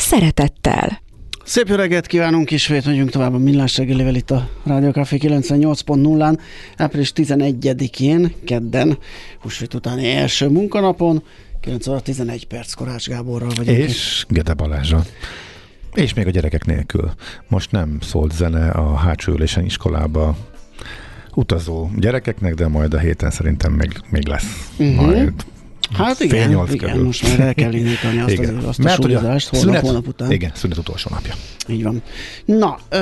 szeretettel. Szép jó reggelt kívánunk, ismét megyünk tovább a Millás reggelivel itt a Rádió Café 98.0-án, április 11-én, kedden, húsvét utáni első munkanapon, 9 óra 11 perc Korács Gáborral vagyunk. És Gede Balázsa. És még a gyerekek nélkül. Most nem szólt zene a hátsó ülésen iskolába utazó gyerekeknek, de majd a héten szerintem még, még lesz. Uh-huh. Majd Hát igen, igen körül. most már el kell indítani azt, igen. az, azt a Mert súlyozást holnap, szünet, holnap után. Igen, szünet utolsó napja. Így van. Na, ö,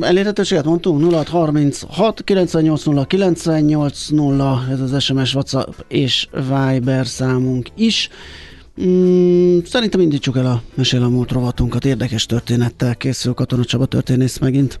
elérhetőséget mondtunk, 0636 980 980, ez az SMS, WhatsApp és Viber számunk is. Mm, szerintem indítsuk el a Mesél a múlt rovatunkat. Érdekes történettel készül Katona Csaba történész megint.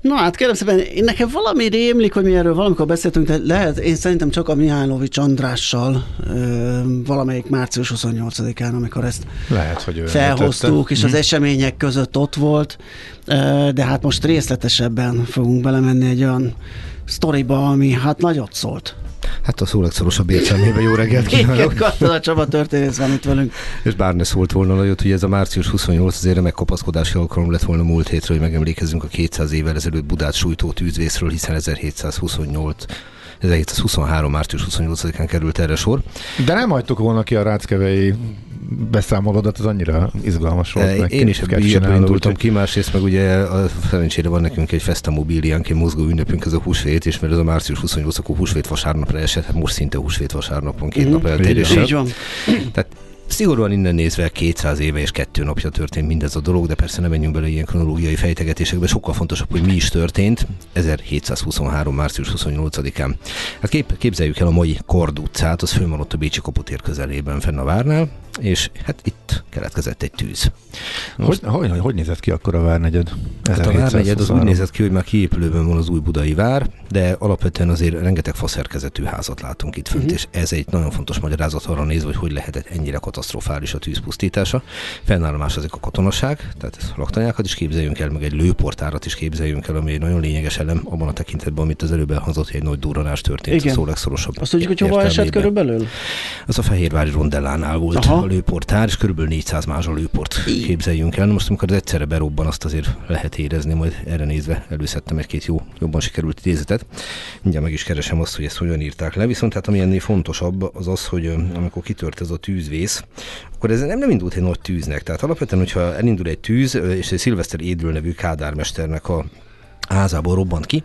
Na hát kérem szépen, én nekem valami rémlik, hogy mi erről valamikor beszéltünk, de lehet, én szerintem csak a Mihálovics Andrással ö, valamelyik március 28-án, amikor ezt lehet, hogy felhoztuk, és az mhm. események között ott volt, ö, de hát most részletesebben fogunk belemenni egy olyan sztoriba, ami hát nagyot szólt. Hát a szó legszorosabb értelmében jó reggelt kívánok. Igen, a Csaba történész van itt velünk. És bár ne szólt volna nagyot, hogy ez a március 28 azért megkapaszkodási alkalom lett volna múlt hétről, hogy megemlékezzünk a 200 évvel ezelőtt Budát sújtó tűzvészről, hiszen 1728 1723. március 28-án került erre sor. De nem hagytuk volna ki a ráckevei beszámolódat, az annyira izgalmas volt. Meg Én is ebből indultam ki, másrészt meg ugye a szerencsére van nekünk egy Festa Mobiliánk, egy mozgó ünnepünk, ez a húsvét, és mert ez a március 28 akkor húsvét vasárnapra esett, hát most szinte húsvét vasárnapon két mm, nap eltéréssel. Így van. Tehát Szigorúan innen nézve 200 éve és kettő napja történt mindez a dolog, de persze nem menjünk bele ilyen kronológiai fejtegetésekbe, sokkal fontosabb, hogy mi is történt 1723. március 28-án. Hát kép, képzeljük el a mai Kord utcát, az fönn van ott a Bécsi kaputér közelében fenn a várnál, és hát itt keletkezett egy tűz. Most, hogy, hogy, hogy nézett ki akkor a Várnegyed? Hát a Várnegyed az úgy nézett ki, hogy már kiépülőben van az új budai vár, de alapvetően azért rengeteg faszerkezetű házat látunk itt fönt, uh-huh. és ez egy nagyon fontos magyarázat arra nézve, hogy hogy lehetett ennyire katasztrofális a tűzpusztítása. Fennáll a második a katonaság, tehát laktanyákat is képzeljünk el, meg egy lőportárat is képzeljünk el, ami egy nagyon lényeges elem abban a tekintetben, amit az előbb elhangzott, hogy egy nagy durranás történt, Igen. a szó legszorosabb. Azt tudjuk, hogy hova esett körülbelül? Az a Fehérvári rondellánál volt Aha. A lőportár, és körülbelül 400 mázsa lőport képzeljünk el. Most, amikor az egyszerre berobban, azt azért lehet érezni, majd erre nézve előszedtem egy-két jó, jobban sikerült idézetet. Mindjárt meg is keresem azt, hogy ezt hogyan írták le. Viszont hát ami ennél fontosabb, az az, hogy amikor kitört ez a tűzvész, akkor ez nem, nem indult egy nagy tűznek. Tehát alapvetően, hogyha elindul egy tűz, és egy Szilveszter Édül nevű kádármesternek a házából robbant ki,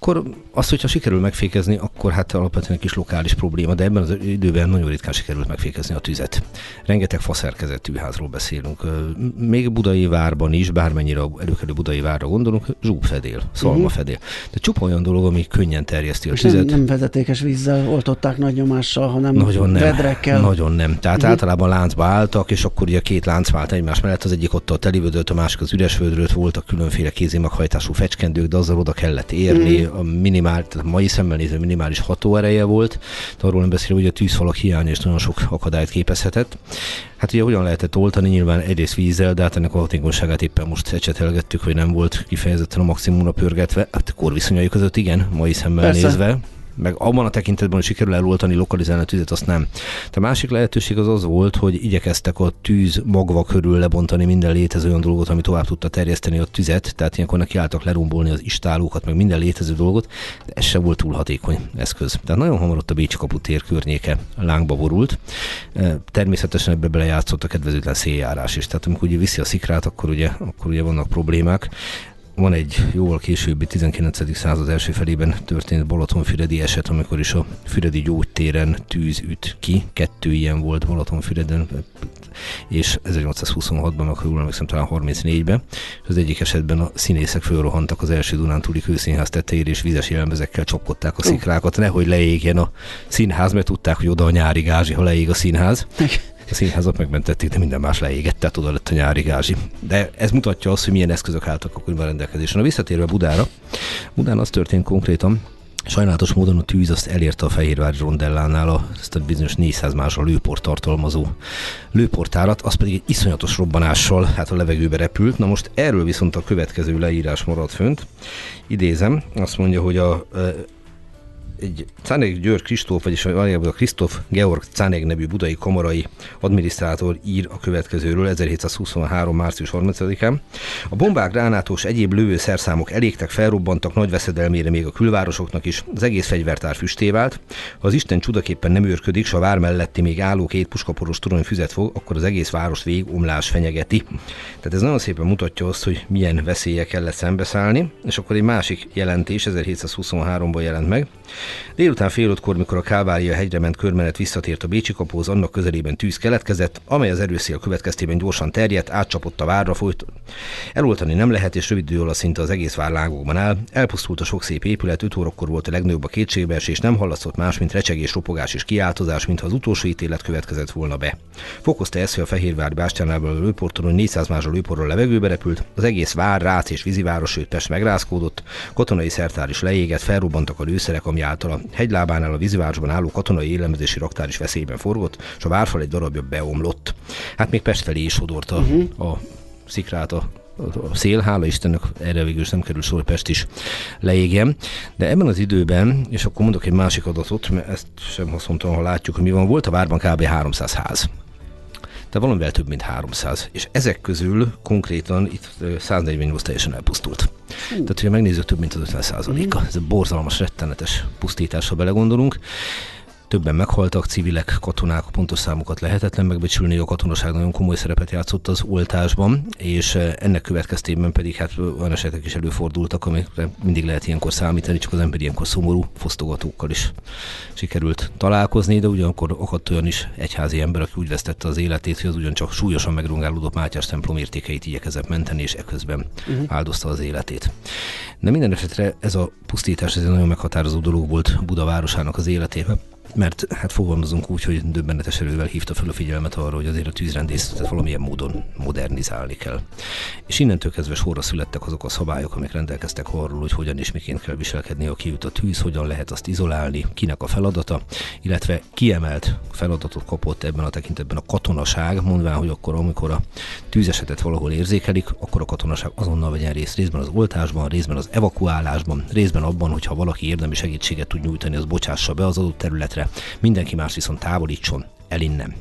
akkor azt, hogyha sikerül megfékezni, akkor hát alapvetően egy kis lokális probléma, de ebben az időben nagyon ritkán sikerült megfékezni a tüzet. Rengeteg faszerkezetű házról beszélünk. Még Budai várban is, bármennyire előkelő Budai várra gondolunk, zsúbfedél, szalmafedél. Mhm. De csupa olyan dolog, ami könnyen terjeszti a És tüzet. Nem, nem vezetékes vízzel oltották nagy nyomással, hanem nagyon nem, vedrekkel. Nagyon nem. Tehát uh-huh. általában láncba álltak, és akkor ugye két lánc vált egymás mellett, az egyik ott a telivödött, a másik az üres vödröt, voltak különféle kézimaghajtású fecskendők, de azzal oda kellett érni, uh-huh. A minimál, tehát a mai szemmel nézve minimális hatóereje volt, de arról nem beszélve, hogy a tűzfalak hiánya és nagyon sok akadályt képezhetett. Hát ugye hogyan lehetett oltani, nyilván egyrészt vízzel, de hát ennek a hatékonyságát éppen most ecsetelgettük, hogy nem volt kifejezetten a maximumra pörgetve. Hát korviszonyai között igen, mai szemmel Persze. nézve meg abban a tekintetben, hogy sikerül eloltani, lokalizálni a tüzet, azt nem. A másik lehetőség az az volt, hogy igyekeztek a tűz magva körül lebontani minden létező olyan dolgot, ami tovább tudta terjeszteni a tüzet, tehát ilyenkor nekiálltak lerombolni az istálókat, meg minden létező dolgot, de ez sem volt túl hatékony eszköz. Tehát nagyon hamar ott a Bécsi kaputér környéke lángba borult. E, természetesen ebbe belejátszott a kedvezőtlen széljárás is. Tehát amikor ugye viszi a szikrát, akkor ugye, akkor ugye vannak problémák van egy jóval későbbi 19. század első felében történt Balatonfüredi eset, amikor is a Füredi gyógytéren tűz üt ki. Kettő ilyen volt Balatonfüreden, és 1826-ban, meg ha jól emlékszem, talán 34-ben. Az egyik esetben a színészek fölrohantak az első Dunántúli kőszínház tetejére, és vizes jelmezekkel csapkodták a szikrákat, nehogy leégjen a színház, mert tudták, hogy oda a nyári gázsi, ha leég a színház. A színházat megmentették, de minden más leégett, tehát oda lett a nyári gázsi. De ez mutatja azt, hogy milyen eszközök álltak akkoriban rendelkezésre. A visszatérve Budára, Budán az történt konkrétan, Sajnálatos módon a tűz azt elérte a Fehérvári rondellánál a, ezt a bizonyos 400 másra lőport tartalmazó lőportárat, az pedig egy iszonyatos robbanással hát a levegőbe repült. Na most erről viszont a következő leírás maradt fönt. Idézem, azt mondja, hogy a egy Cáneg György Kristóf, vagyis valójában a Kristóf Georg Cáneg nevű budai kamarai adminisztrátor ír a következőről 1723. március 30-án. A bombák, gránátos, egyéb lövőszerszámok elégtek, felrobbantak nagy veszedelmére még a külvárosoknak is, az egész fegyvertár füsté vált. Ha az Isten csudaképpen nem őrködik, s a vár melletti még álló két puskaporos torony füzet fog, akkor az egész város vég omlás fenyegeti. Tehát ez nagyon szépen mutatja azt, hogy milyen veszélyekkel kellett szembeszállni, és akkor egy másik jelentés 1723-ban jelent meg. Délután fél ötkor, mikor a Kálvária hegyre ment körmenet visszatért a Bécsi kapóz, annak közelében tűz keletkezett, amely az erőszél következtében gyorsan terjedt, átcsapott a várra, folyt. Eloltani nem lehet, és rövid idő alatt szinte az egész vár lángokban áll. Elpusztult a sok szép épület, 5 órakor volt a legnagyobb a kétségbeesés, és nem hallatszott más, mint recsegés, ropogás és kiáltozás, mintha az utolsó ítélet következett volna be. Fokozta ezt, hogy a Fehérvár bástyánával a lőporton, 400 másra lőporról levegőbe repült, az egész vár, rác és víziváros, sőt Pest megrázkódott, katonai szertár is leégett, felrobbantak a lőszerek, ami által a hegylábánál a vízivárosban álló katonai élelmezési raktár is veszélyben forgott, és a várfal egy darabja beomlott. Hát még Pest felé is sodorta uh-huh. a szikrát a a szél, hála Istennek erre végül nem kerül sor, Pest is leégjen. De ebben az időben, és akkor mondok egy másik adatot, mert ezt sem haszontalan, ha látjuk, hogy mi van, volt a várban kb. 300 ház de valamivel több, mint 300. És ezek közül konkrétan itt 148 teljesen elpusztult. Uh. Tehát, hogyha megnézzük, több mint az 50 százaléka. Ez egy borzalmas, rettenetes pusztítás, ha belegondolunk. Többen meghaltak, civilek, katonák, pontos számokat lehetetlen megbecsülni, a katonaság nagyon komoly szerepet játszott az oltásban, és eh, ennek következtében pedig hát olyan esetek is előfordultak, amikre mindig lehet ilyenkor számítani, csak az ember ilyenkor szomorú fosztogatókkal is sikerült találkozni, de ugyanakkor akadt olyan is egyházi ember, aki úgy vesztette az életét, hogy az ugyancsak súlyosan megrongálódott Mátyás templom értékeit igyekezett menteni, és ekközben uh-huh. áldozta az életét. De minden esetre ez a pusztítás ez egy nagyon meghatározó dolog volt Buda városának az életében mert hát fogalmazunk úgy, hogy döbbenetes erővel hívta fel a figyelmet arra, hogy azért a tűzrendészetet valamilyen módon modernizálni kell. És innentől kezdve sorra születtek azok a szabályok, amik rendelkeztek arról, hogy hogyan és miként kell viselkedni, a kiüt a tűz, hogyan lehet azt izolálni, kinek a feladata, illetve kiemelt feladatot kapott ebben a tekintetben a katonaság, mondván, hogy akkor, amikor a tűzesetet valahol érzékelik, akkor a katonaság azonnal vegyen részt részben az oltásban, részben az evakuálásban, részben abban, hogyha valaki érdemi segítséget tud nyújtani, az bocsássa be az adott területre, területre, mindenki más viszont távolítson el innen.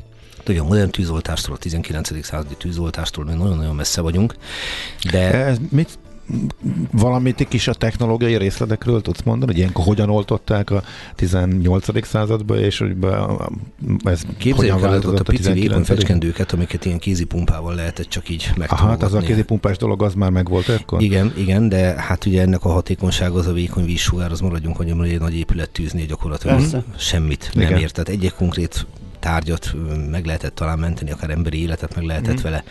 Ugye a modern tűzoltástól, a 19. századi tűzoltástól még nagyon-nagyon messze vagyunk, de... Ez mit valamit is a technológiai részletekről tudsz mondani, hogy ilyenkor hogyan oltották a 18. századba, és hogy be, ez Képzeljük el a, a pici vékony fecskendőket, amiket ilyen kézipumpával lehetett csak így. Aha, hát az a kézipumpás dolog, az már megvolt ekkor? Igen, igen, de hát ugye ennek a hatékonyság az a vékony vízsugár, az maradjunk, hogy egy nagy épület tűzni gyakorlatilag Persze. semmit nem igen. ért. Tehát egy konkrét tárgyat meg lehetett talán menteni, akár emberi életet meg lehetett mm. vele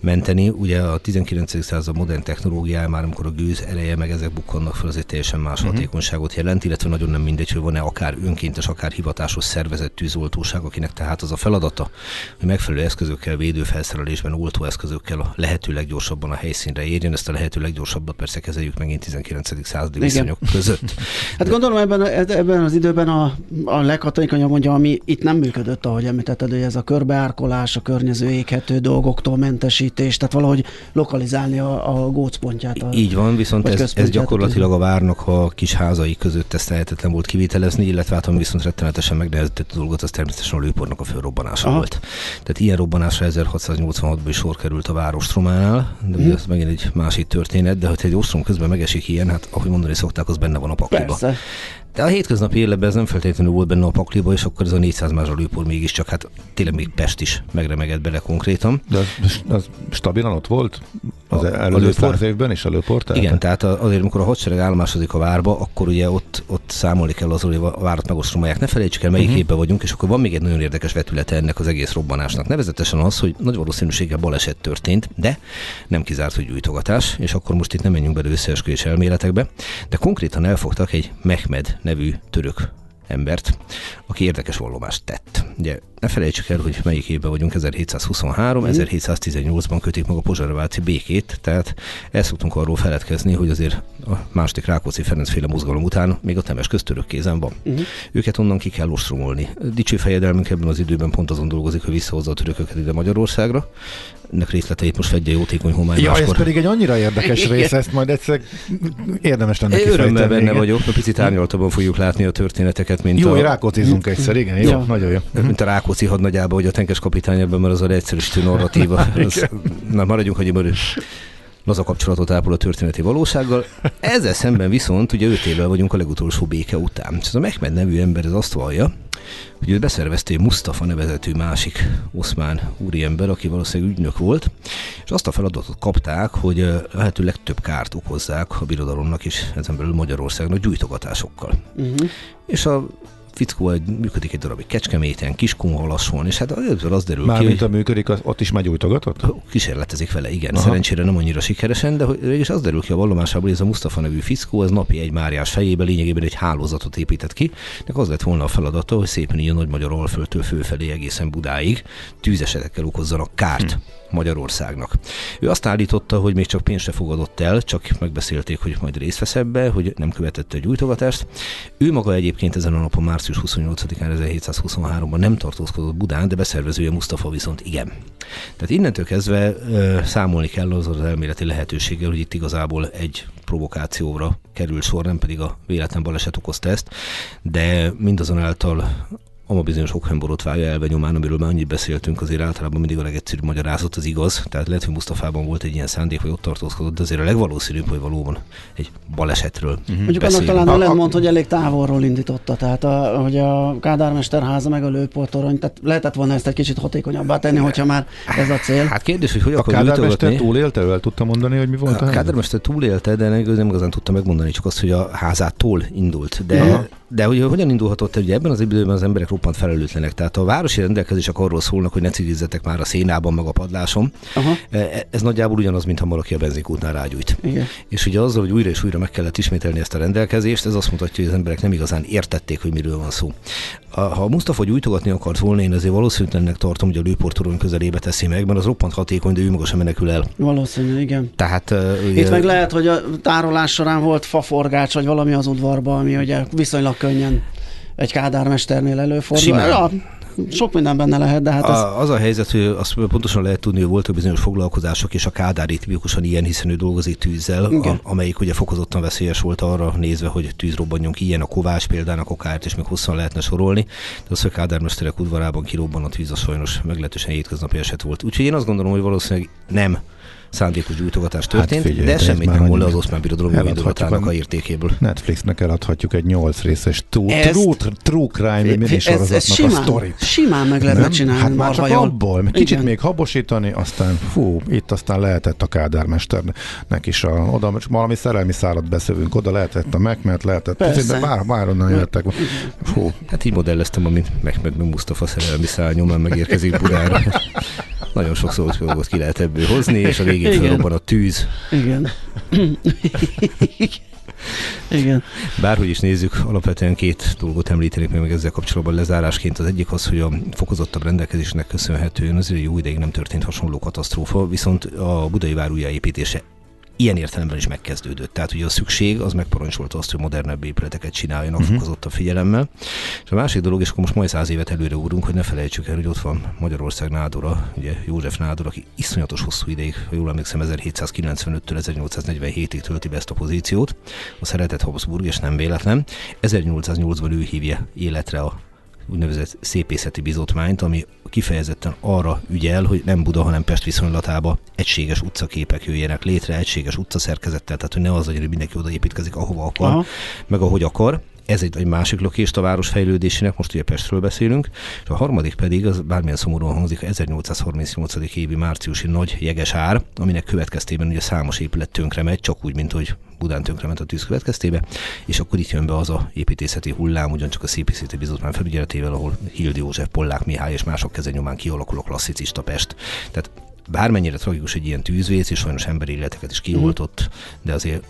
menteni. Ugye a 19. század modern technológiája már, amikor a gőz ereje meg ezek bukkannak fel, az egy teljesen más uh-huh. hatékonyságot jelent, illetve nagyon nem mindegy, hogy van-e akár önkéntes, akár hivatásos szervezett tűzoltóság, akinek tehát az a feladata, hogy megfelelő eszközökkel, védőfelszerelésben, oltóeszközökkel a lehető leggyorsabban a helyszínre érjen. Ezt a lehető leggyorsabbat persze kezeljük megint 19. századi Igen. viszonyok között. hát De... gondolom ebben, ebben az időben a, a leghatékonyabb mondja, ami itt nem működött, ahogy említetted, hogy ez a körbeárkolás, a környező éghető dolgoktól mentesít erősítés, tehát valahogy lokalizálni a, a gócpontját. A, Így van, viszont ez, ez gyakorlatilag a várnak a kis házai között ezt lehetetlen volt kivitelezni, illetve hát ami viszont rettenetesen megnehezített a dolgot, az természetesen a lőpornak a főrobbanása Aha. volt. Tehát ilyen robbanásra 1686-ban is sor került a várostrománál, de hmm. ez megint egy másik történet, de ha egy ostrom közben megesik ilyen, hát ahogy mondani szokták, az benne van a pakliba. Persze. De a hétköznapi életben ez nem feltétlenül volt benne a pakliba, és akkor ez a 400 más lőpor mégiscsak, hát tényleg még Pest is megremegett bele konkrétan. De az, az stabilan ott volt? Az A- előző száz évben is a lőport? tehát? Igen, tehát azért, amikor a hadsereg állomásodik a várba, akkor ugye ott, ott számolni kell azról, hogy a várat megostromolják. Ne felejtsük el, melyik uh-huh. évben vagyunk, és akkor van még egy nagyon érdekes vetülete ennek az egész robbanásnak. Nevezetesen az, hogy nagy valószínűséggel baleset történt, de nem kizárt, hogy gyújtogatás, és akkor most itt nem menjünk bele összeesküvés elméletekbe, de konkrétan elfogtak egy Mehmed nevű török embert, aki érdekes vallomást tett. Ugye ne felejtsük el, hogy melyik évben vagyunk, 1723, 1718-ban kötik meg a pozsaraváci békét, tehát el szoktunk arról feledkezni, hogy azért a második Rákóczi Ferenc féle mozgalom után még a temes köztörök kézen van. Uh-huh. Őket onnan ki kell ostromolni. Dicső fejedelmünk ebben az időben pont azon dolgozik, hogy visszahozza a törököket ide Magyarországra. Ennek részleteit most fedje jótékony homály Ja, ez máskor. pedig egy annyira érdekes rész, ezt majd egyszer érdemes lenne Én örömmel kifejteni, benne igen. vagyok, mert picit árnyaltabban fogjuk látni a történeteket, mint Jó, a... hogy rákócizunk egyszer, igen, jó, Ja. nagyon jó. mint a Rákóczi hadnagyába, hogy a tenkes kapitány ebben, mert az a egyszerűsítő narratíva. az, na, maradjunk, hogy laza kapcsolatot ápol a történeti valósággal. Ezzel szemben viszont ugye 5 évvel vagyunk a legutolsó béke után. És ez a Mehmed nevű ember ez azt vallja, hogy őt beszervezte egy Mustafa nevezetű másik oszmán úriember, aki valószínűleg ügynök volt, és azt a feladatot kapták, hogy lehető legtöbb kárt okozzák a birodalomnak és ezen belül Magyarországnak gyújtogatásokkal. Uh-huh. És a fickó egy, működik egy darabig Kecskeméten, Kiskunhalason, és hát először az derül ki, Mármint hogy a működik, az, ott is meggyújtogatott? kísérletezik vele, igen. Aha. Szerencsére nem annyira sikeresen, de végülis az derül ki a vallomásából, hogy ez a Mustafa nevű fickó, ez napi egy Máriás fejébe lényegében egy hálózatot épített ki. Nek az lett volna a feladata, hogy szépen így a Nagy Magyar Alföldtől fölfelé egészen Budáig tűzesetekkel okozzanak kárt. Hm. Magyarországnak. Ő azt állította, hogy még csak pénzt se fogadott el, csak megbeszélték, hogy majd részt vesz ebbe, hogy nem követette a gyújtogatást. Ő maga egyébként ezen a napon, március 28-án 1723-ban nem tartózkodott Budán, de beszervezője Mustafa viszont igen. Tehát innentől kezdve ö, számolni kell az az elméleti lehetőséggel, hogy itt igazából egy provokációra került sor, nem pedig a véletlen baleset okozta ezt, de mindazonáltal ama bizonyos okhenborotválja elve nyomán, amiről már annyit beszéltünk, azért általában mindig a legegyszerűbb magyarázat az igaz. Tehát lehet, hogy Musztafában volt egy ilyen szándék, hogy ott tartózkodott, de azért a legvalószínűbb, hogy valóban egy balesetről uh-huh. Mondjuk annak talán ellentmond, hogy elég távolról indította, tehát a, hogy a Kádármester háza meg a lőportorony, tehát lehetett volna ezt egy kicsit hatékonyabbá tenni, hogyha már ez a cél. Hát kérdés, hogy hogy A kádármester túlélte, el tudta mondani, hogy mi volt a, A? Kádármester túlélte, de nem, nem igazán tudta megmondani, csak azt, hogy a házától indult. De, Aha. De hogy hogyan indulhatott ugye ebben az időben az emberek roppant felelőtlenek. Tehát a városi rendelkezések arról szólnak, hogy ne cigizzetek már a szénában, meg a padláson. Aha, E- Ez nagyjából ugyanaz, mint ha valaki a benzinkútnál rágyújt. igen. És ugye azzal, hogy újra és újra meg kellett ismételni ezt a rendelkezést, ez azt mutatja, hogy az emberek nem igazán értették, hogy miről van szó. A- Ha Mustafa gyújtogatni akart volna, én azért valószínűtlennek tartom, hogy a lőportorony közelébe teszi meg, mert az roppant hatékony, de ő maga sem menekül el. Valószínű, igen. Tehát Itt meg lehet, hogy a tárolás során volt faforgács, vagy valami az udvarban, ami ugye viszonylag könnyen egy kádármesternél előfordul. Simán. Ja, sok minden benne lehet, de hát ez... A, az a helyzet, hogy azt pontosan lehet tudni, hogy voltak bizonyos foglalkozások, és a Kádári tipikusan ilyen, hiszen ő dolgozik tűzzel, Igen. a, amelyik ugye fokozottan veszélyes volt arra nézve, hogy tűz robbanjon ki, ilyen a Kovács például, a Kokárt, és még hosszan lehetne sorolni. De az, hogy a Kádármesterek udvarában kirobban a tűz, az sajnos meglehetősen hétköznapi eset volt. Úgyhogy én azt gondolom, hogy valószínűleg nem szándékos gyújtogatás történt, figyelj, de de semmit már nem annyi- az oszmán birodalom indulatának a- értékéből. Netflixnek eladhatjuk egy 8 részes true, Ezt- true, true crime ez, ez minisorozatnak a sztorit. simán meg lehetne csinálni. Hát már csak jól. abból, kicsit Igen. még habosítani, aztán fú, itt aztán lehetett a kádármesternek is a, oda valami szerelmi szállat beszövünk, oda lehetett a Mekmet, lehetett, Persze. de bár, báronnan jöttek. Fú, Hát így modelleztem, amint Mehmed meg Mustafa szerelmi szál nyomán megérkezik Budára. Nagyon sok szót ki lehet ebből hozni, és a végén felrobban a tűz. Igen. Igen. Bárhogy is nézzük, alapvetően két dolgot említenék még meg ezzel kapcsolatban lezárásként. Az egyik az, hogy a fokozottabb rendelkezésnek köszönhetően azért jó ideig nem történt hasonló katasztrófa, viszont a budai vár újjáépítése ilyen értelemben is megkezdődött. Tehát ugye a szükség az megparancsolta azt, hogy modernebb épületeket csináljanak uh-huh. fokozottabb figyelemmel. És a másik dolog, és akkor most majd száz évet előre úrunk, hogy ne felejtsük el, hogy ott van Magyarország nádora, ugye József Nádor, aki iszonyatos hosszú ideig, ha jól emlékszem, 1795-től 1847-ig tölti be ezt a pozíciót. A szeretett Habsburg, és nem véletlen. 1808-ban ő hívja életre a úgynevezett szépészeti bizotmányt, ami kifejezetten arra ügyel, hogy nem Buda, hanem Pest viszonylatába egységes utcaképek jöjjenek létre, egységes utcaszerkezettel, tehát hogy ne az legyen, hogy mindenki oda építkezik, ahova akar, Aha. meg ahogy akar. Ez egy, egy másik lökést a város fejlődésének, most ugye Pestről beszélünk, és a harmadik pedig, az bármilyen szomorúan hangzik, 1838. évi márciusi nagy jeges ár, aminek következtében ugye számos épület tönkre megy, csak úgy, mint hogy Budán ment a tűz következtébe, és akkor itt jön be az a építészeti hullám, ugyancsak a CPCT Bizottság felügyeletével, ahol Hildi József, Pollák Mihály és mások kezenyomán kialakul a klasszicista Pest. Tehát bármennyire tragikus egy ilyen tűzvész, és sajnos emberi életeket is kioltott, de azért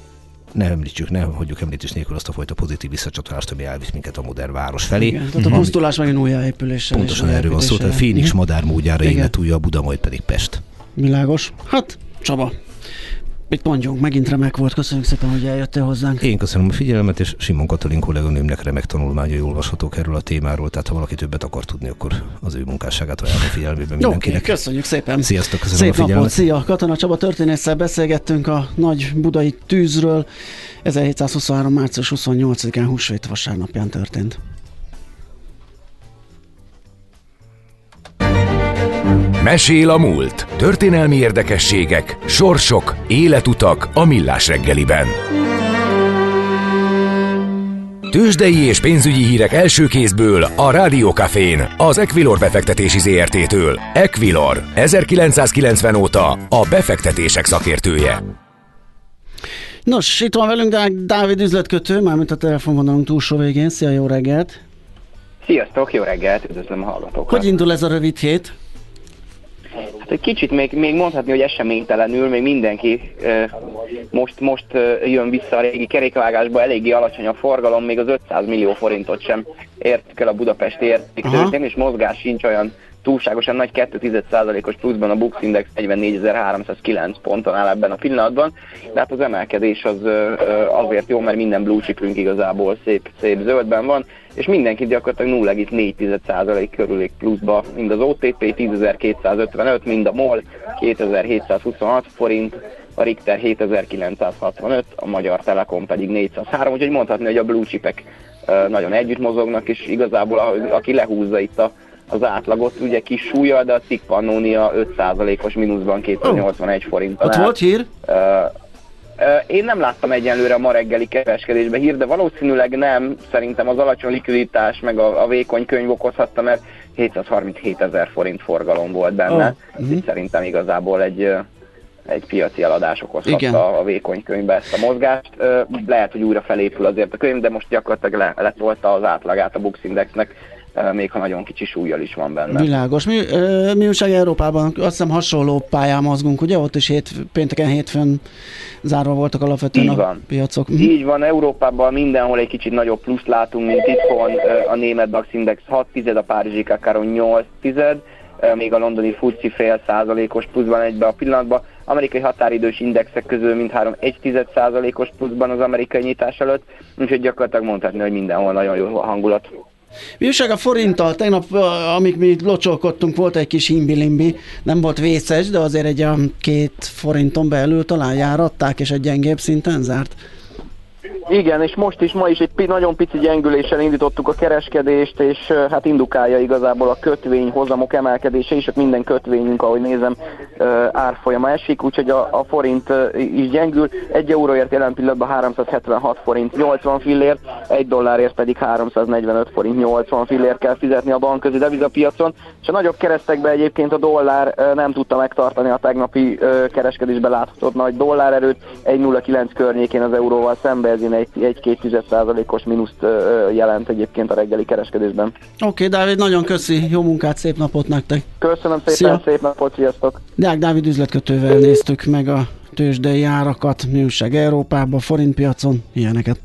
ne említsük, ne hagyjuk említés nélkül azt a fajta pozitív visszacsatolást, ami elvisz minket a modern város felé. Igen, tehát a pusztulás megint újjáépüléssel. Pontosan erről van szó, tehát Fénix uh-huh. madár módjára élet újja, Buda, majd pedig Pest. Világos. Hát, Csaba, Mit mondjunk, megint remek volt, köszönjük szépen, hogy eljöttél hozzánk. Én köszönöm a figyelmet, és Simon Katalin kolléganőmnek remek tanulmányai olvashatók erről a témáról, tehát ha valaki többet akar tudni, akkor az ő munkásságát ajánlom figyelmébe mindenkinek. Okay, köszönjük szépen. Sziasztok, köszönöm Szép a figyelmet. napot, szia! Katona Csaba történésszel beszélgettünk a nagy budai tűzről. 1723. március 28-án húsvét vasárnapján történt. Mesél a múlt. Történelmi érdekességek, sorsok, életutak a millás reggeliben. Tőzsdei és pénzügyi hírek első kézből a Rádiókafén, az Equilor befektetési ZRT-től. Equilor, 1990 óta a befektetések szakértője. Nos, itt van velünk Dávid üzletkötő, mármint a telefonvonalunk túlsó végén. Szia, jó reggelt! Sziasztok, jó reggelt, üdvözlöm a hallgatókat! Hogy indul ez a rövid hét? Hát egy kicsit még, még mondhatni, hogy eseménytelenül, még mindenki most, most jön vissza a régi kerékvágásba, eléggé alacsony a forgalom, még az 500 millió forintot sem értik el a budapesti értéktőzsdén, és mozgás sincs olyan túlságosan nagy 2,1%-os pluszban a Bux Index 44.309 ponton áll ebben a pillanatban, de hát az emelkedés az azért jó, mert minden blue chipünk igazából szép, szép zöldben van, és mindenki gyakorlatilag 0,4% körülék pluszba, mind az OTP 10.255, mind a MOL 2.726 forint, a Richter 7965, a Magyar Telekom pedig 403, úgyhogy mondhatni, hogy a blue chipek nagyon együtt mozognak, és igazából aki lehúzza itt a az átlagot, ugye kis súlya, de a cikk Pannonia 5%-os mínuszban 281 forint. Ott volt hír? Uh, én nem láttam egyenlőre a ma reggeli kereskedésbe hír, de valószínűleg nem. Szerintem az alacsony likviditás meg a, a vékony könyv okozhatta, mert 737 ezer forint forgalom volt benne. Oh. Uh-huh. Szerintem igazából egy egy piaci eladás okozhatta Igen. a vékony könyvbe ezt a mozgást. Lehet, hogy újra felépül azért a könyv, de most gyakorlatilag le, letolta az átlagát a Bux Indexnek még ha nagyon kicsi súlyjal is van benne. Világos. Mi, mi újság Európában? Azt hiszem hasonló pályán mozgunk, ugye? Ott is hét, pénteken hétfőn zárva voltak alapvetően Így van. a piacok. Mhm. Így van, Európában mindenhol egy kicsit nagyobb pluszt látunk, mint itthon. A német DAX Index 6 tized, a Párizsi Kakaron 8 tized, még a londoni FUCI fél százalékos pluszban egybe a pillanatban. Amerikai határidős indexek közül mindhárom 1 tized százalékos pluszban az amerikai nyitás előtt, úgyhogy gyakorlatilag mondhatni, hogy mindenhol nagyon jó hangulat. Mi újság a forinttal? Tegnap, amíg mi locsolkodtunk, volt egy kis himbilimbi, nem volt vészes, de azért egy a két forinton belül talán járatták, és egy gyengébb szinten zárt. Igen, és most is, ma is egy nagyon pici gyengüléssel indítottuk a kereskedést, és hát indukálja igazából a kötvény hozamok emelkedése is, minden kötvényünk, ahogy nézem, árfolyama esik, úgyhogy a, a forint is gyengül. Egy euróért jelen pillanatban 376 forint 80 fillért, egy dollárért pedig 345 forint 80 fillért kell fizetni a bankközi devizapiacon, és a nagyobb keresztekben egyébként a dollár nem tudta megtartani a tegnapi kereskedésben láthatott nagy dollárerőt, 1,09 környékén az euróval szembe, ez egy, egy 2 százalékos mínuszt jelent egyébként a reggeli kereskedésben. Oké, okay, Dávid, nagyon köszi, jó munkát, szép napot nektek! Köszönöm szépen, Szia. szép napot, sziasztok! Deák Dávid üzletkötővel néztük meg a tőzsdei árakat, műség Európában, forintpiacon, ilyeneket.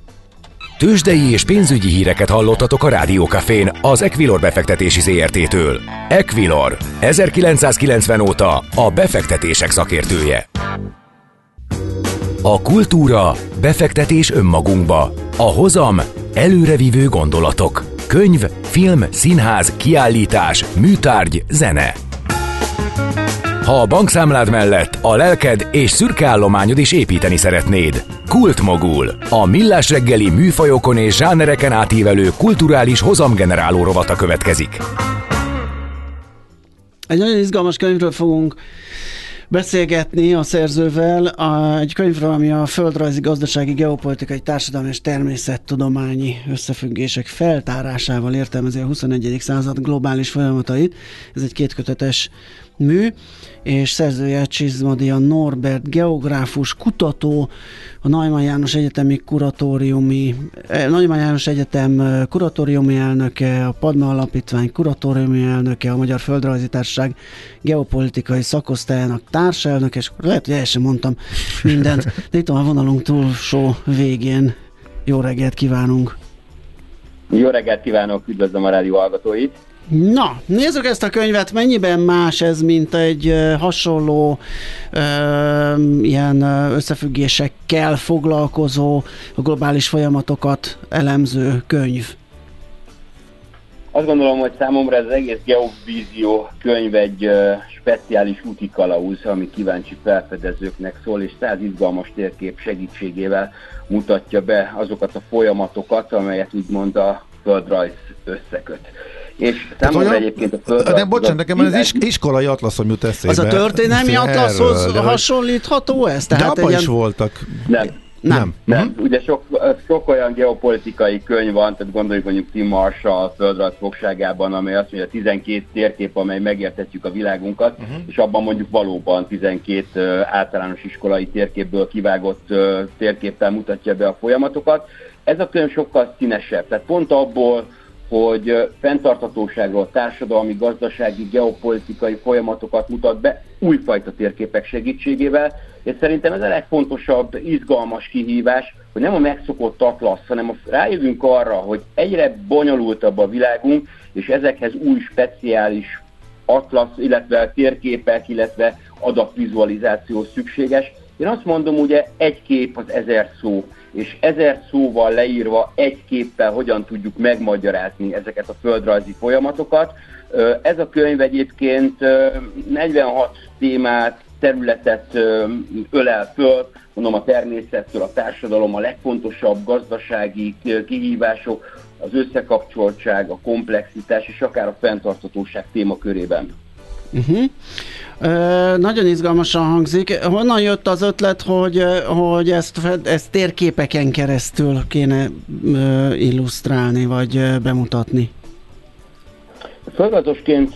Tőzsdei és pénzügyi híreket hallottatok a Rádiókafén az Equilor befektetési ZRT-től. Equilor, 1990 óta a befektetések szakértője. A kultúra, befektetés önmagunkba. A hozam, előrevívő gondolatok. Könyv, film, színház, kiállítás, műtárgy, zene. Ha a bankszámlád mellett a lelked és szürke állományod is építeni szeretnéd. Kultmogul. A millás reggeli műfajokon és zsánereken átívelő kulturális hozamgeneráló rovata következik. Egy nagyon izgalmas könyvről fogunk beszélgetni a szerzővel egy könyvről, ami a földrajzi, gazdasági, geopolitikai, társadalmi és természettudományi összefüggések feltárásával értelmezi a 21. század globális folyamatait. Ez egy kétkötetes mű, és szerzője Csizmadia Norbert, geográfus, kutató, a Neumann János Egyetemi Kuratóriumi, eh, Neumann János Egyetem eh, kuratóriumi elnöke, a Padma Alapítvány kuratóriumi elnöke, a Magyar Földrajzi Társaság geopolitikai szakosztályának társelnöke, és lehet, hogy el sem mondtam mindent, de itt van a vonalunk túlsó végén. Jó reggelt kívánunk! Jó reggelt kívánok, üdvözlöm a rádió hallgatóit! Na, nézzük ezt a könyvet, mennyiben más ez, mint egy hasonló uh, ilyen összefüggésekkel foglalkozó, a globális folyamatokat elemző könyv? Azt gondolom, hogy számomra ez az egész Geovízió könyv egy uh, speciális úti kalauz, ami kíváncsi felfedezőknek szól, és száz izgalmas térkép segítségével mutatja be azokat a folyamatokat, amelyet úgymond a földrajz összeköt. És számomra olyan, egyébként a föld... De bocsánat, nekem az is, iskolai atlaszom jut eszébe. Az a történelmi atlaszhoz erről, hasonlítható ez? Tehát de egy ilyen... is voltak. Nem. Nem. Nem. nem. Uh-huh. Ugye sok, sok olyan geopolitikai könyv van, tehát gondoljuk mondjuk Tim Marshall földrajz fogságában, amely azt mondja, 12 térkép, amely megértetjük a világunkat, uh-huh. és abban mondjuk valóban 12 uh, általános iskolai térképből kivágott uh, térképpel mutatja be a folyamatokat. Ez a könyv sokkal színesebb, tehát pont abból hogy fenntarthatóságról, társadalmi, gazdasági, geopolitikai folyamatokat mutat be újfajta térképek segítségével, és szerintem ez a legfontosabb, izgalmas kihívás, hogy nem a megszokott atlasz, hanem rájövünk arra, hogy egyre bonyolultabb a világunk, és ezekhez új speciális atlasz, illetve térképek, illetve adatvizualizáció szükséges. Én azt mondom, ugye egy kép az ezer szó és ezer szóval leírva egy képpel hogyan tudjuk megmagyarázni ezeket a földrajzi folyamatokat. Ez a könyv egyébként 46 témát, területet ölel föl, mondom a természettől, a társadalom, a legfontosabb gazdasági kihívások, az összekapcsoltság, a komplexitás és akár a fenntartatóság témakörében. Uh-huh. Nagyon izgalmasan hangzik. Honnan jött az ötlet, hogy, hogy ezt, ezt térképeken keresztül kéne illusztrálni, vagy ö, bemutatni? Feladatosként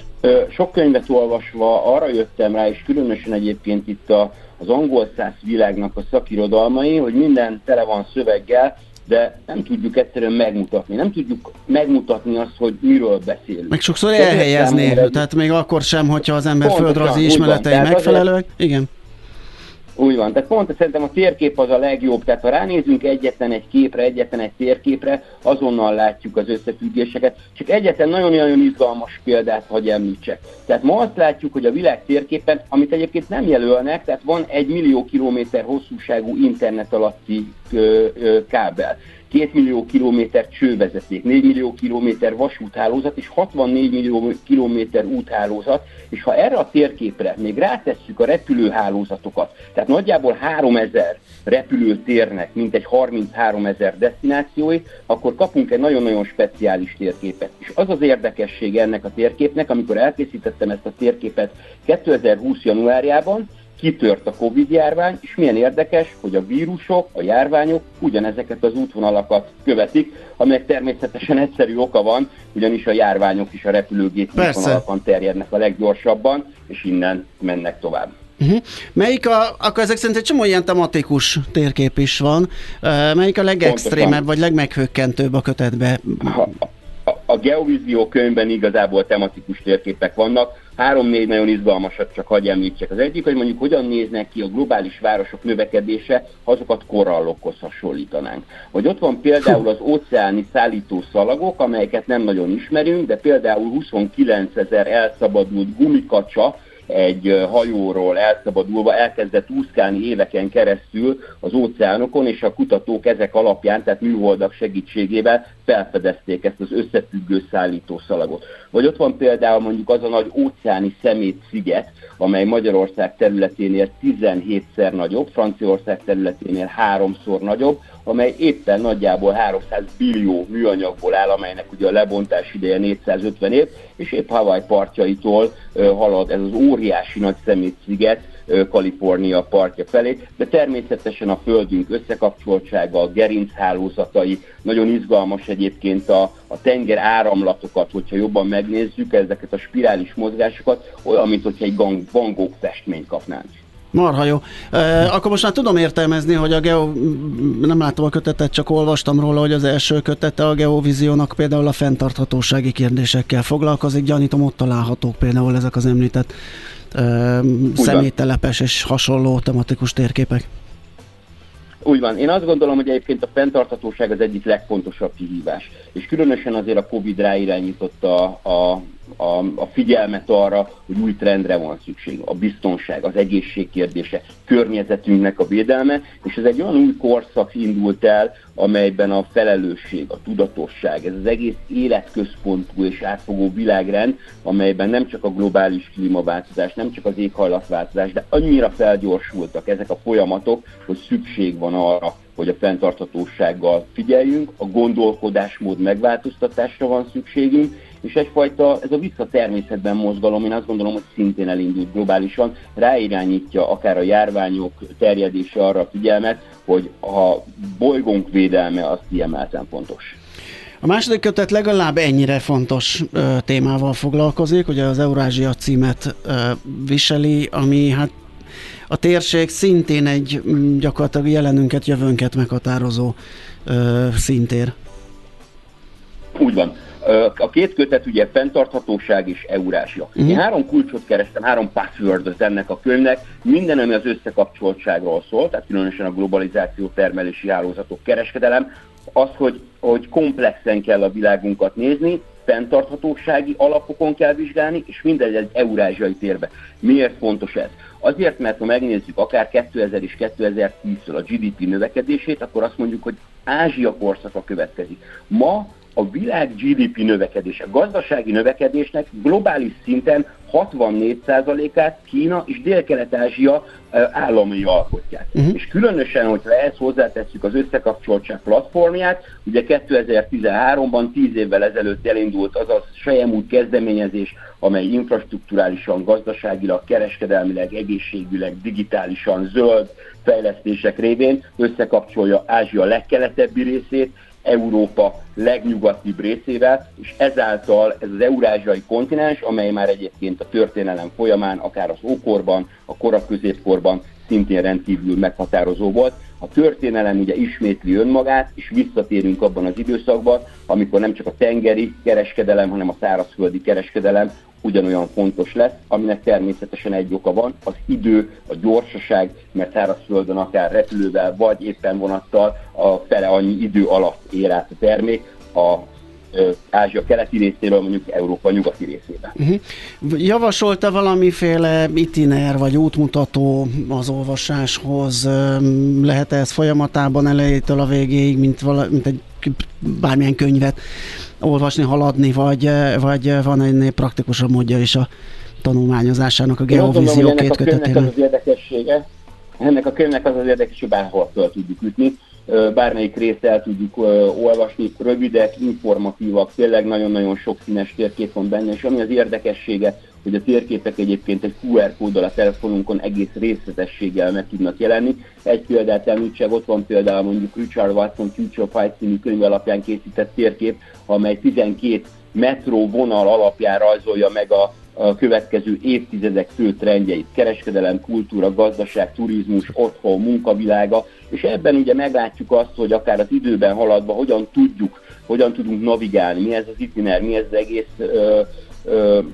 sok könyvet olvasva arra jöttem rá, és különösen egyébként itt az angol száz világnak a szakirodalmai, hogy minden tele van szöveggel, de nem tudjuk egyszerűen megmutatni. Nem tudjuk megmutatni azt, hogy miről beszélünk. Meg sokszor elhelyezni, tehát még akkor sem, hogyha az ember földrajzi ismeretei megfelelőek. Igen. Úgy van, tehát pont szerintem a térkép az a legjobb, tehát ha ránézünk egyetlen egy képre, egyetlen egy térképre, azonnal látjuk az összefüggéseket. Csak egyetlen nagyon-nagyon izgalmas példát hagy említsek. Tehát ma azt látjuk, hogy a világ térképen, amit egyébként nem jelölnek, tehát van egy millió kilométer hosszúságú internet alatti kábel. 2 millió kilométer csővezeték, 4 millió kilométer vasúthálózat és 64 millió kilométer úthálózat, és ha erre a térképre még rátesszük a repülőhálózatokat, tehát nagyjából 3000 repülőtérnek, mint egy 33 ezer destinációi, akkor kapunk egy nagyon-nagyon speciális térképet. És az az érdekesség ennek a térképnek, amikor elkészítettem ezt a térképet 2020. januárjában, kitört a Covid-járvány, és milyen érdekes, hogy a vírusok, a járványok ugyanezeket az útvonalakat követik, aminek természetesen egyszerű oka van, ugyanis a járványok is a repülőgép útvonalakon terjednek a leggyorsabban, és innen mennek tovább. Uh-huh. Melyik a, akkor ezek szerint egy csomó ilyen tematikus térkép is van, melyik a legextrémebb, vagy legmeghökkentőbb a kötetbe? A, a, a Geovízió könyvben igazából tematikus térképek vannak, Három-négy nagyon izgalmasat csak hagyj említsek. Az egyik, hogy mondjuk hogyan néznek ki a globális városok növekedése, ha azokat korallokhoz hasonlítanánk. Vagy ott van például az óceáni szállító szalagok, amelyeket nem nagyon ismerünk, de például 29 ezer elszabadult gumikacsa, egy hajóról elszabadulva elkezdett úszkálni éveken keresztül az óceánokon, és a kutatók ezek alapján, tehát műholdak segítségével felfedezték ezt az összefüggő szállítószalagot. Vagy ott van például mondjuk az a nagy óceáni szemét sziget, amely Magyarország területénél 17-szer nagyobb, Franciaország területénél háromszor nagyobb, amely éppen nagyjából 300 billió műanyagból áll, amelynek ugye a lebontás ideje 450 év, és épp Hawaii partjaitól halad ez az óriási nagy szemétsziget Kalifornia partja felé, de természetesen a földünk összekapcsoltsága, a gerinchálózatai, nagyon izgalmas egyébként a, a tenger áramlatokat, hogyha jobban megnézzük, ezeket a spirális mozgásokat, olyan, mint hogyha egy Van Gogh festményt kapnánk. Marha jó. E, akkor most már tudom értelmezni, hogy a Geo, nem láttam a kötetet, csak olvastam róla, hogy az első kötete a Geovíziónak például a fenntarthatósági kérdésekkel foglalkozik. Gyanítom, ott találhatók például ezek az említett e, személytelepes és hasonló tematikus térképek. Úgy van. Én azt gondolom, hogy egyébként a fenntarthatóság az egyik legfontosabb kihívás. És különösen azért a Covid ráirányította a, a, a figyelmet arra, hogy új trendre van szükség. A biztonság, az egészség kérdése, környezetünknek a védelme, és ez egy olyan új korszak indult el, amelyben a felelősség, a tudatosság, ez az egész életközpontú és átfogó világrend, amelyben nem csak a globális klímaváltozás, nem csak az éghajlatváltozás, de annyira felgyorsultak ezek a folyamatok, hogy szükség van arra, hogy a fenntarthatósággal figyeljünk, a gondolkodásmód megváltoztatásra van szükségünk, és egyfajta, ez a vissza természetben mozgalom, én azt gondolom, hogy szintén elindult globálisan, ráirányítja akár a járványok terjedése arra a figyelmet, hogy a bolygónk védelme az kiemelten fontos. A második kötet legalább ennyire fontos ö, témával foglalkozik, ugye az Eurázsia címet ö, viseli, ami hát a térség szintén egy gyakorlatilag jelenünket, jövőnket meghatározó ö, szintér. Úgy van. A két kötet ugye fenntarthatóság és Eurázsia. Mm. Én három kulcsot kerestem, három password ennek a könyvnek, minden, ami az összekapcsoltságról szól, tehát különösen a globalizáció, termelési hálózatok, kereskedelem, az, hogy, hogy komplexen kell a világunkat nézni, fenntarthatósági alapokon kell vizsgálni, és mindegy egy eurázsiai térbe. Miért fontos ez? Azért, mert ha megnézzük akár 2000 és 2010-től a GDP növekedését, akkor azt mondjuk, hogy Ázsia korszaka következik. Ma a világ GDP növekedése, gazdasági növekedésnek globális szinten 64%-át Kína és Dél-Kelet-Ázsia államai alkotják. Uh-huh. És különösen, hogyha ehhez hozzátesszük az összekapcsoltság platformját, ugye 2013-ban, 10 évvel ezelőtt elindult az a Sejemút kezdeményezés, amely infrastruktúrálisan, gazdaságilag, kereskedelmileg, egészségüleg, digitálisan, zöld fejlesztések révén összekapcsolja Ázsia legkeletebbi részét, Európa legnyugatibb részével, és ezáltal ez az eurázsiai kontinens, amely már egyébként a történelem folyamán, akár az ókorban, a korak középkorban szintén rendkívül meghatározó volt. A történelem ugye ismétli önmagát, és visszatérünk abban az időszakban, amikor nem csak a tengeri kereskedelem, hanem a szárazföldi kereskedelem ugyanolyan fontos lesz, aminek természetesen egy oka van, az idő, a gyorsaság, mert szárazföldön akár repülővel vagy éppen vonattal a fele annyi idő alatt ér át a termék, a Ázsia keleti részéről, mondjuk Európa nyugati részébe. Uh-huh. Javasolta valamiféle itiner vagy útmutató az olvasáshoz? Lehet ez folyamatában elejétől a végéig, mint, vala, mint egy bármilyen könyvet olvasni, haladni, vagy, vagy van egy praktikusabb módja is a tanulmányozásának a geovízió két kötetének? Az érdekessége, ennek a könyvnek az az érdekes, hogy bárhol fel tudjuk ütni bármelyik részt el tudjuk olvasni, rövidek, informatívak, tényleg nagyon-nagyon sok színes térkép van benne, és ami az érdekessége, hogy a térképek egyébként egy QR kóddal a telefonunkon egész részletességgel meg tudnak jelenni. Egy példát említsek, ott van például mondjuk Richard Watson Future Fight című könyv alapján készített térkép, amely 12 metró vonal alapján rajzolja meg a a következő évtizedek fő trendjeit, kereskedelem, kultúra, gazdaság, turizmus, otthon, munkavilága, és ebben ugye meglátjuk azt, hogy akár az időben haladva hogyan tudjuk, hogyan tudunk navigálni, mi ez az itiner, mi ez az egész ö,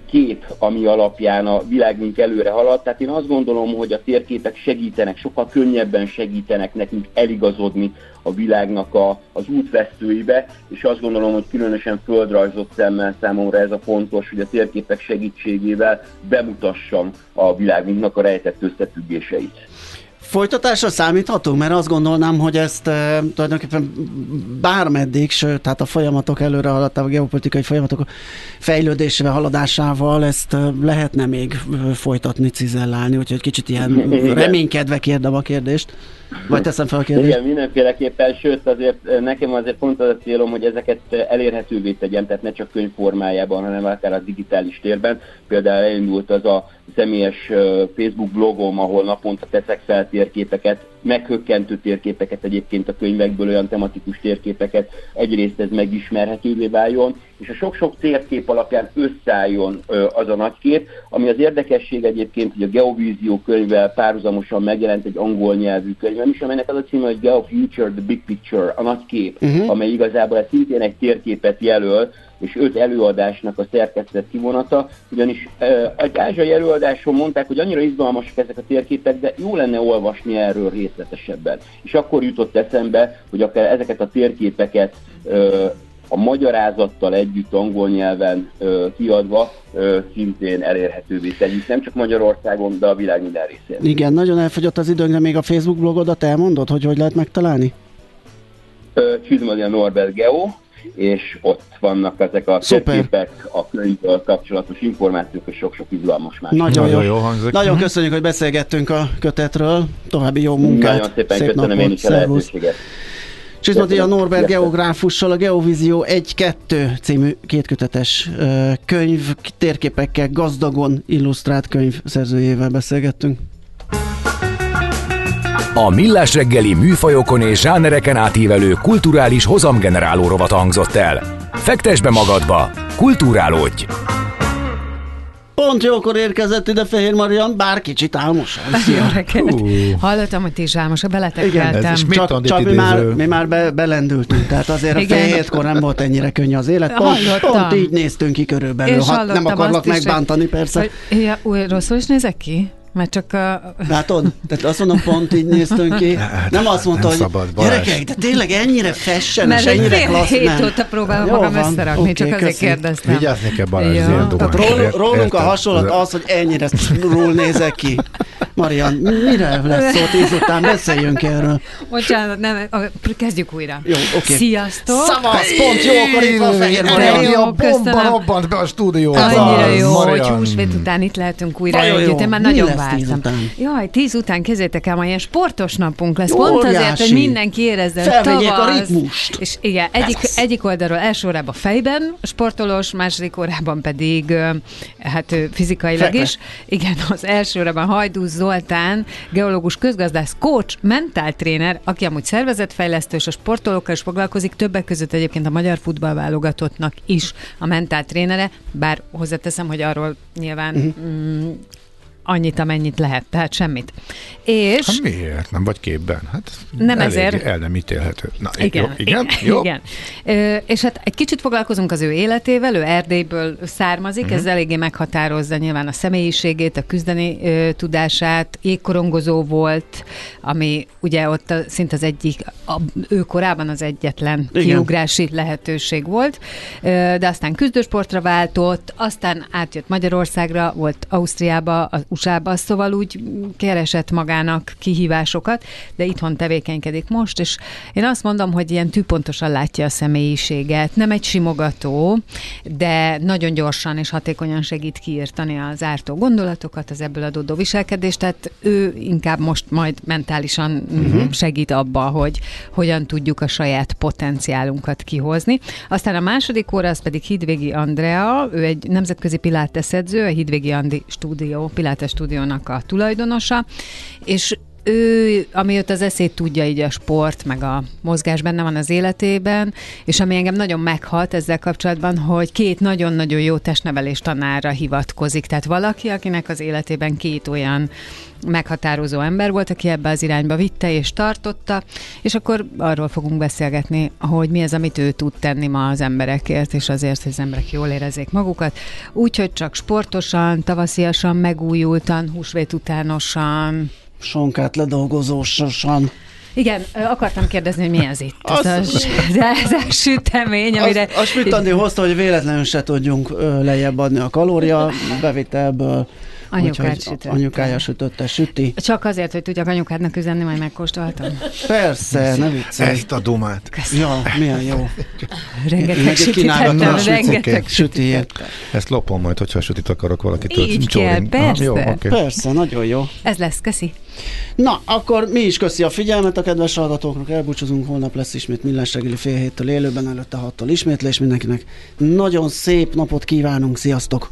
kép, ami alapján a világunk előre halad. Tehát én azt gondolom, hogy a térképek segítenek, sokkal könnyebben segítenek nekünk eligazodni a világnak a, az útvesztőibe, és azt gondolom, hogy különösen földrajzott szemmel számomra ez a fontos, hogy a térképek segítségével bemutassam a világunknak a rejtett összefüggéseit. Folytatásra számíthatunk, mert azt gondolnám, hogy ezt e, tulajdonképpen bármeddig, sőt, tehát a folyamatok előre haladtával, a geopolitikai folyamatok fejlődésével, haladásával ezt e, lehetne még folytatni, cizellálni, úgyhogy kicsit ilyen reménykedve kérdem a kérdést. Vagy teszem fel a kérdést? Igen, mindenféleképpen, sőt azért nekem azért pont az a célom, hogy ezeket elérhetővé tegyem, tehát ne csak könyv formájában, hanem akár a digitális térben. Például elindult az a személyes Facebook blogom, ahol naponta teszek fel térképeket, meghökkentő térképeket egyébként a könyvekből, olyan tematikus térképeket, egyrészt ez megismerhetővé váljon, és a sok-sok térkép alapján összeálljon az a nagykép, ami az érdekesség egyébként, hogy a Geovízió könyvvel párhuzamosan megjelent egy angol nyelvű könyvem is, amelynek az a címe, hogy Geo Future, the Big Picture, a nagy kép, uh-huh. amely igazából szintén egy térképet jelöl, és öt előadásnak a szerkesztett kivonata, ugyanis egy ázsiai előadáson mondták, hogy annyira izgalmasak ezek a térképek, de jó lenne olvasni erről részletesebben. És akkor jutott eszembe, hogy akár ezeket a térképeket a magyarázattal együtt angol nyelven ö, kiadva ö, szintén elérhetővé tegyük, nem csak Magyarországon, de a világ minden részén. Igen, nagyon elfogyott az időnk, de még a Facebook blogodat elmondod, hogy hogy lehet megtalálni? Csizmadia Norbert Geo, és ott vannak ezek a térképek, a könyvvel kapcsolatos információk, és sok-sok izgalmas más. Nagyon, Nagyon jó, jó hangzik. Nagyon köszönjük, hogy beszélgettünk a kötetről. További jó munkát. Nagyon szépen Szép köszönöm napot, én is a lehetőséget. a Norbert geográfussal a Geovízió 1-2 című kétkötetes könyv, térképekkel gazdagon illusztrált könyv szerzőjével beszélgettünk. A Millás reggeli műfajokon és zsánereken átívelő kulturális hozamgeneráló rovat hangzott el. Fektes be magadba, kulturálódj! Pont jókor érkezett ide Fehér Marian, bár kicsit álmosan. Hallottam, hogy ti is álmosak, beletekeltem. Csak, csak mi már, mi már be, belendültünk, tehát azért Igen. a fél hétkor nem volt ennyire könnyű az élet. Pont, pont így néztünk ki körülbelül, ha nem akarlak megbántani, is, persze. Hogy, ja, új, rosszul is nézek ki? Mert csak a... Látod? Tehát azt mondom, pont így néztünk ki. Hát, nem azt mondta, nem hogy szabad, gyerekek, de tényleg ennyire fashion, és ennyire klassz. Mert hét óta próbálom magam van, összerakni, okay, csak azért köszön. kérdeztem. Vigyázni kell Balázs, ilyen Ról, Rólunk a hasonlat az, hogy ennyire ról nézek ki. Marian, mire lesz szó tíz után? Beszéljünk erről. Bocsánat, nem, kezdjük újra. Jó, oké. Okay. Sziasztok! Szavasz, pont jókor itt van Fehér Marian. Jó, a bomba robbant be a stúdióba. Annyira jó, hogy húsvét után itt lehetünk újra együtt. Én már nagyon vártam. Jaj, tíz után kezétek el, ma ilyen sportos napunk lesz. Pont azért, hogy mindenki érezze, hogy tavasz. a ritmust. És igen, egyik, egyik oldalról első órában fejben sportolós, második órában pedig hát fizikailag Fekve. is. Igen, az első órában Hajdú Zoltán, geológus közgazdász, coach, mentáltréner, aki amúgy szervezetfejlesztő és a sportolókkal is foglalkozik, többek között egyébként a magyar futballválogatottnak is a mentáltrénere, bár hozzáteszem, hogy arról nyilván uh-huh. mm, annyit, amennyit lehet, tehát semmit. És... Hát miért? Nem vagy képben? Hát nem ezért. El nem ítélhető. Na, igen. Jó, igen? Jó. igen. Ö, és hát egy kicsit foglalkozunk az ő életével, ő Erdélyből származik, uh-huh. ez eléggé meghatározza nyilván a személyiségét, a küzdeni ö, tudását, jégkorongozó volt, ami ugye ott a, szinte az egyik, a, ő korában az egyetlen igen. kiugrási lehetőség volt, ö, de aztán küzdősportra váltott, aztán átjött Magyarországra, volt Ausztriába, az USA-ba, szóval úgy keresett magának kihívásokat, de itthon tevékenykedik most, és én azt mondom, hogy ilyen tűpontosan látja a személyiséget, nem egy simogató, de nagyon gyorsan és hatékonyan segít kiírtani az ártó gondolatokat, az ebből adódó viselkedést, tehát ő inkább most majd mentálisan uh-huh. segít abba, hogy hogyan tudjuk a saját potenciálunkat kihozni. Aztán a második óra az pedig Hidvégi Andrea, ő egy nemzetközi piláteszedző, a Hidvégi Andi stúdió Pilates stúdiónak a tulajdonosa, és ő, amióta az eszét tudja így a sport, meg a mozgás benne van az életében, és ami engem nagyon meghat ezzel kapcsolatban, hogy két nagyon-nagyon jó testnevelés tanára hivatkozik. Tehát valaki, akinek az életében két olyan meghatározó ember volt, aki ebbe az irányba vitte és tartotta, és akkor arról fogunk beszélgetni, hogy mi az, amit ő tud tenni ma az emberekért, és azért, hogy az emberek jól érezzék magukat. Úgyhogy csak sportosan, tavasziasan, megújultan, húsvét utánosan, sonkát ledolgozósosan. Igen, akartam kérdezni, hogy mi ez itt? Az, ez, a, ez a sütemény, amire... Az, a sütandő hozta, hogy véletlenül se tudjunk lejjebb adni a kalória bevitelből Anyukát sütötte. Anyukája sütötte, süti. Csak azért, hogy tudjak anyukádnak üzenni, majd megkóstoltam. Persze, ne viccelj. Ezt a dumát. Ja, milyen jó. rengeteg sütit ettem, rengeteg süti. Ezt lopom majd, hogyha sütit akarok valakitől. Így kell, persze. Jó, okay. Persze, nagyon jó. Ez lesz, köszi. Na, akkor mi is köszi a figyelmet a kedves hallgatóknak, elbúcsúzunk, holnap lesz ismét millás reggeli fél héttől élőben, előtte hattól ismétlés mindenkinek. Nagyon szép napot kívánunk, sziasztok!